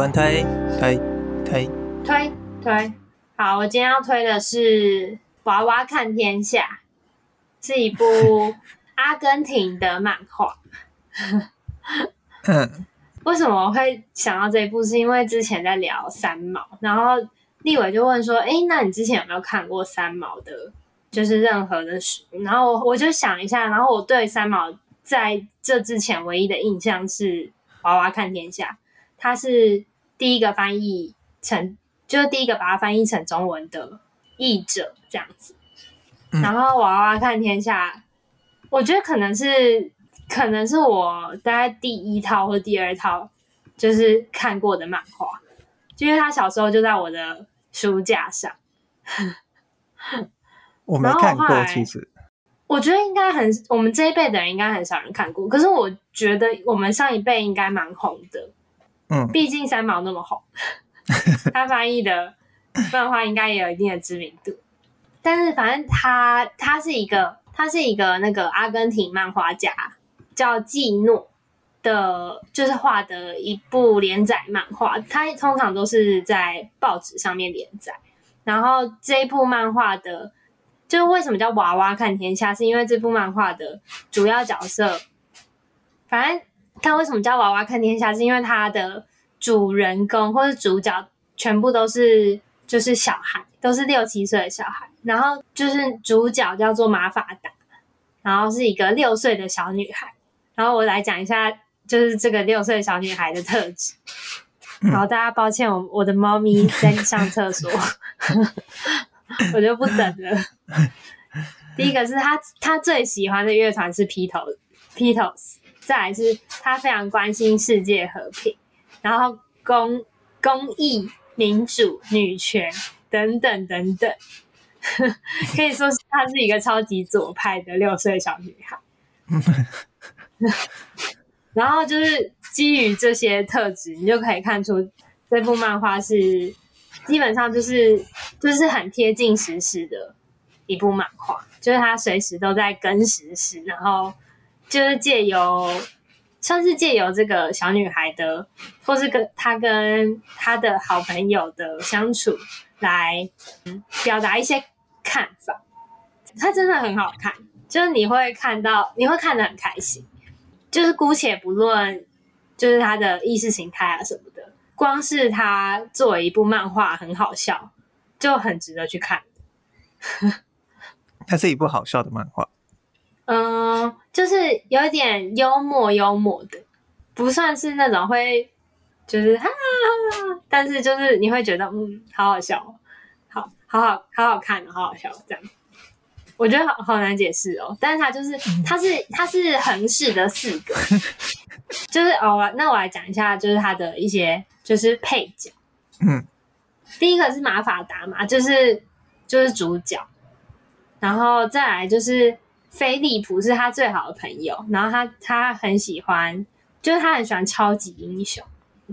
分推推推推推。好，我今天要推的是《娃娃看天下》，是一部 阿根廷的漫画。嗯，为什么我会想到这一部？是因为之前在聊三毛，然后立伟就问说：“哎，那你之前有没有看过三毛的，就是任何的书？”然后我就想一下，然后我对三毛在这之前唯一的印象是《娃娃看天下》，他是第一个翻译成，就是第一个把它翻译成中文的译者这样子。然后《娃娃看天下》，我觉得可能是。可能是我大概第一套或第二套就是看过的漫画，就因为他小时候就在我的书架上。我没看过，其实我觉得应该很，我们这一辈的人应该很少人看过。可是我觉得我们上一辈应该蛮红的，嗯，毕竟三毛那么红，他翻译的漫画应该也有一定的知名度。但是反正他他是一个他是一个那个阿根廷漫画家。叫季诺的，就是画的一部连载漫画，它通常都是在报纸上面连载。然后这一部漫画的，就为什么叫娃娃看天下，是因为这部漫画的主要角色，反正它为什么叫娃娃看天下，是因为它的主人公或是主角全部都是就是小孩，都是六七岁的小孩。然后就是主角叫做马法达，然后是一个六岁的小女孩。然后我来讲一下，就是这个六岁小女孩的特质。然后大家抱歉，我我的猫咪在上厕所，我就不等了。第一个是他，他最喜欢的乐团是披头披头士，再来是他非常关心世界和平，然后公公益、民主、女权等等等等，可以说是他是一个超级左派的六岁小女孩。然后就是基于这些特质，你就可以看出这部漫画是基本上就是就是很贴近时事的一部漫画，就是它随时都在跟时事，然后就是借由算是借由这个小女孩的，或是跟她跟她的好朋友的相处来表达一些看法。它真的很好看，就是你会看到，你会看得很开心。就是姑且不论，就是她的意识形态啊什么的，光是她作为一部漫画很好笑，就很值得去看。它是一部好笑的漫画，嗯，就是有一点幽默幽默的，不算是那种会就是哈哈哈，但是就是你会觉得嗯，好好笑，好好好好好看，好好笑这样。我觉得好好难解释哦，但是它就是它是它是横式的四个，就是哦，那我来讲一下，就是它的一些就是配角，嗯，第一个是马法达嘛，就是就是主角，然后再来就是菲利普是他最好的朋友，然后他他很喜欢，就是他很喜欢超级英雄，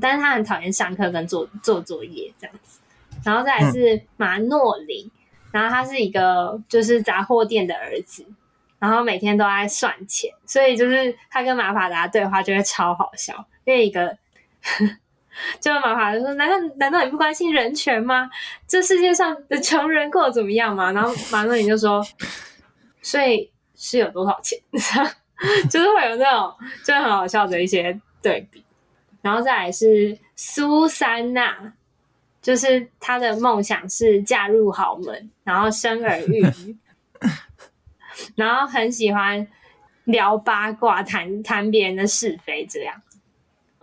但是他很讨厌上课跟做做作业这样子，然后再来是马诺林。然后他是一个就是杂货店的儿子，然后每天都在算钱，所以就是他跟马法达对话就会超好笑。因为一个，就马法达说：“难道难道你不关心人权吗？这世界上的穷人过得怎么样吗？”然后马诺林就说：“ 所以是有多少钱？” 就是会有那种就很好笑的一些对比。然后再来是苏珊娜。就是她的梦想是嫁入豪门，然后生儿育女，然后很喜欢聊八卦、谈谈别人的是非，这样。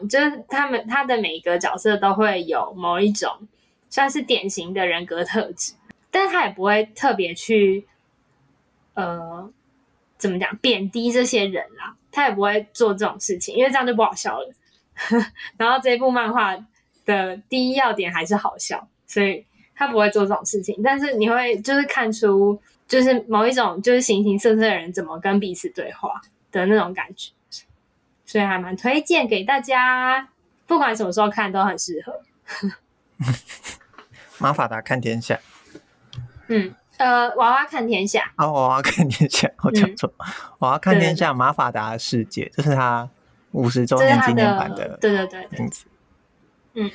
就是他们他的每一个角色都会有某一种算是典型的人格特质，但是他也不会特别去呃怎么讲贬低这些人啦，他也不会做这种事情，因为这样就不好笑了。然后这一部漫画。的第一要点还是好笑，所以他不会做这种事情。但是你会就是看出，就是某一种就是形形色色的人怎么跟彼此对话的那种感觉，所以还蛮推荐给大家，不管什么时候看都很适合。马法达看天下，嗯，呃，娃娃看天下。啊，娃娃看天下，我讲错，嗯、娃娃看天下，马法达的世界，这是他五十周年纪念版的，对对对，名字。嗯，